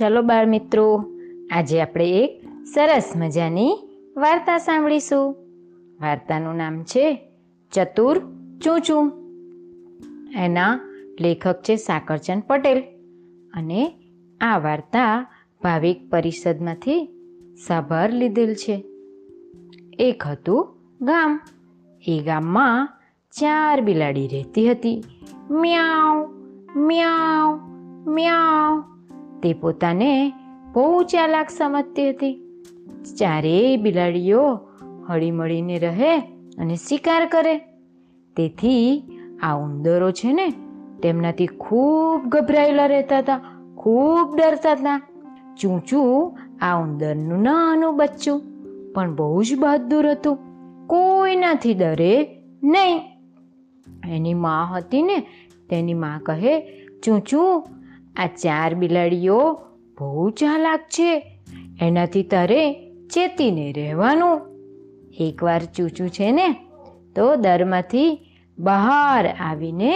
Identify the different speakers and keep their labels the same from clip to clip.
Speaker 1: ચલો બાળ મિત્રો, આજે આપણે એક સરસ મજાની વાર્તા સાંભળીશું. વાર્તાનું નામ છે ચતુર ચૂચું. એના લેખક છે સાકરચંદ પટેલ. અને આ વાર્તા ભાવિક પરિષદમાંથી સાભાર લીધેલ છે. એક હતું ગામ. એ ગામમાં ચાર બિલાડી રહેતી હતી. મ્યાઉ મ્યાઉ મ્યાઉ. તે પોતાને બહુ ચાલાક સમજતી હતી. ચારેય બિલાડીઓ હળીમળીને રહે અને શિકાર કરે. તેથી આ ઉંદરો છે ને, તેમનાથી ખૂબ ગભરાયેલા રહેતા હતા, ખૂબ ડરતા હતા. ચૂંચું આ ઉંદરનું નાનું બચ્ચું, પણ બહુ જ બહાદુર હતું. કોઈનાથી ડરે નહીં. એની મા હતી ને, તેની મા કહે, ચૂંચું આ ચાર બિલાડીઓ બહુ ચાલાક છે એનાથી તારે ચેતીને રહેવાનું એકવાર ચૂચું છે ને તો દરમાંથી બહાર આવીને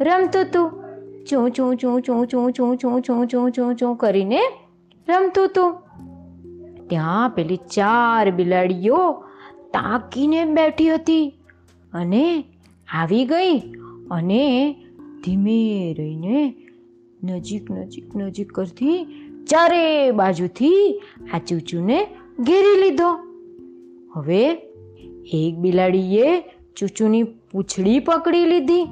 Speaker 1: રમતું તું ચૂં ચૂં ચૂં ચૂં ચૂં ચૂં ચૂં ચૂં ચૂં ચૂં ચૂં કરીને રમતું તું ત્યાં પેલી ચાર બિલાડીઓ તાકીને બેઠી હતી અને આવી ગઈ અને ધીમે રહીને નજીક નજીક નજીક કરતી ચારે બાજુથી આ ચૂચુને ઘેરી લીધો. હવે એક બિલાડીએ ચૂચુની પૂંછડી પકડી લીધી.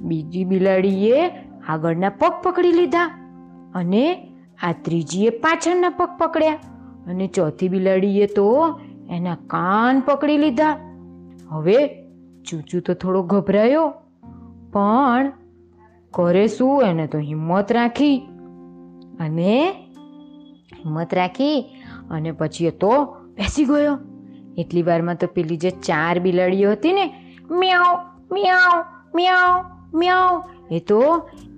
Speaker 1: બીજી બિલાડીએ આગળના પગ પકડી લીધા અને આ ત્રીજીએ પાછળના પગ પકડ્યા અને ચોથી બિલાડીએ તો એના કાન પકડી લીધા. હવે ચૂચુ તો થોડો ગભરાયો, પણ કરે શું? એને તો હિંમત રાખી. અને હિંમત રાખી અને પછી એ તો બેસી ગયો. એટલી વારમાં તો પેલી જે ચાર બિલાડીઓ હતી ને, મ્યાઉ મ્યાઉ મ્યાઉ મ્યાઉ, એ તો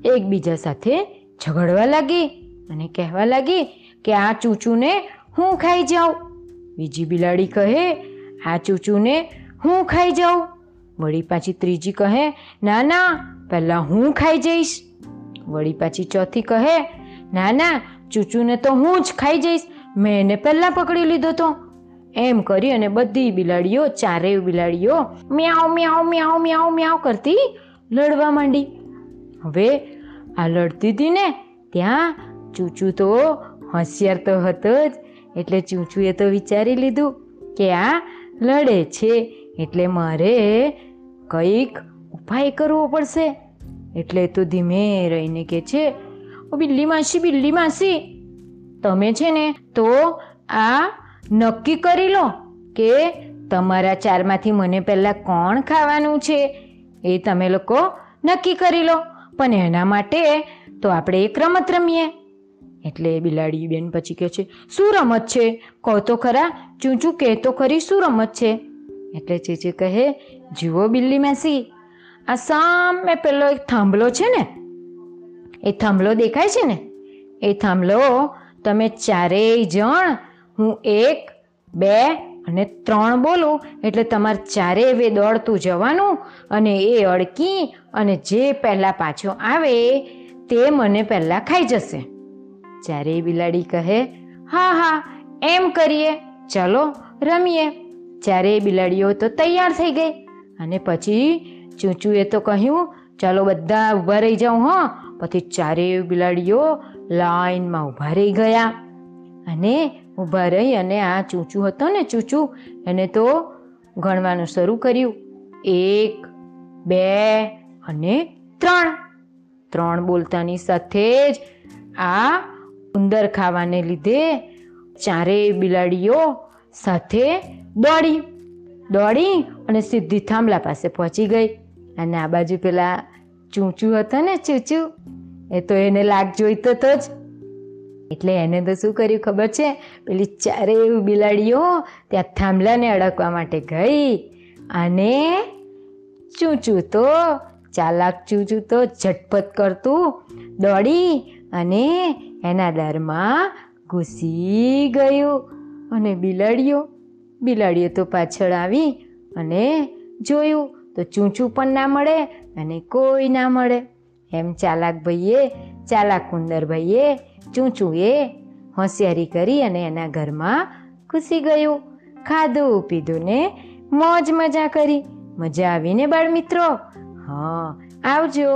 Speaker 1: એકબીજા સાથે ઝઘડવા લાગી અને કહેવા લાગી કે, આ ચૂચુને હું ખાઈ જાઉં. બીજી બિલાડી કહે, આ ચૂચુને હું ખાઈ જાઉં. વળી પાછી ત્રીજી કહે, ના ના, પહેલાં હું ખાઈ જઈશ. વળી પાછી ચોથી કહે, ના ના, ચૂચુને તો હું જ ખાઈ જઈશ, મેં એને પહેલાં પકડી લીધો તો. એમ કરી અને બધી બિલાડીઓ, ચારેય બિલાડીઓ મ્યાઉ મ્યાઉ મ્યાઉ મ્યાઉ મ્યાઉ કરતી લડવા માંડી. હવે આ લડતી હતી ને ત્યાં ચૂચુ તો હોશિયાર તો હતો જ, એટલે ચૂચુએ તો વિચારી લીધું કે આ લડે છે એટલે મારે કંઈક ઉપાય કરવો પડશે. એટલે તો ધીમે રહીને કે છે, ઓ બિલ્લી માસી બિલ્લી માસી, તમે છે ને તો આ નક્કી કરી લો કે તમારા ચારમાંથી મને પહેલાં કોણ ખાવાનું છે, એ તમે લોકો નક્કી કરી લો. પણ એના માટે તો આપણે એક રમત રમીએ. એટલે બિલાડી બેન પછી કહે છે, શું રમત છે? કહો તો ખરા. ચૂંચું કહે તો ખરી શું રમત છે? એટલે ચીચી કહે, જુઓ બિલ્લી મેસી, આ સામે પેલો એક થાંભલો છે ને? એ થાંભલો દેખાય છે ને? એ થાંભલો તમે ચારેય જણ, હું એક, બે અને ત્રણ બોલું, એટલે તમારે ચારે વે દોડતું જવાનું અને એ અડકી અને જે પહેલાં પાછો આવે, તે મને પહેલાં ખાઈ જશે. ચારેય બિલાડી કહે, હા હા, એમ કરીએ, ચલો, રમીએ. ચારેય બિલાડીઓ તો તૈયાર થઈ ગઈ. અને પછી ચૂંચુએ તો કહ્યું, ચાલો બધા ઊભા રહી જાઉં, હો. પછી ચારેય બિલાડીઓ લાઈનમાં ઊભા રહી ગયા. અને ઊભા રહી અને આ ચૂચું હતો ને ચૂચું, એને તો ગણવાનું શરૂ કર્યું. એક, બે અને ત્રણ. ત્રણ બોલતાની સાથે જ આ ઉંદર ખાવાને લીધે ચારેય બિલાડીઓ સાથે દોડી. દોડી અને સીધી થાંભલા પાસે પહોંચી ગઈ. અને આ બાજુ પેલા ચૂંચું હતા ને ચૂચું? એ તો એને લાગ જોઈતો તો જ. એટલે એને તો શું કર્યું ખબર છે? પેલી ચારેય બિલાડીઓ ત્યાં થાંભલાને અડકવા માટે ગઈ. અને ચૂંચું તો, ચાલાક ચૂંચું તો ઝટપટ કરતું દોડી અને એના દરમાં ઘૂસી ગયું. અને બિલાડીઓ. બિલાડીઓ તો પાછળ આવી અને જોયું તો ચૂંચું પણ ના મળે અને કોઈ ના મળે. એમ ચાલાક ભાઈએ, ચાલાક ઉંદર ભાઈએ ચૂંચુએ હોશિયારી કરી અને એના ઘરમાં ઘૂસી ગયું. ખાધું, પીધું ને મોજ મજા કરી. મજા આવીને બાળ મિત્રો હા, આવજો.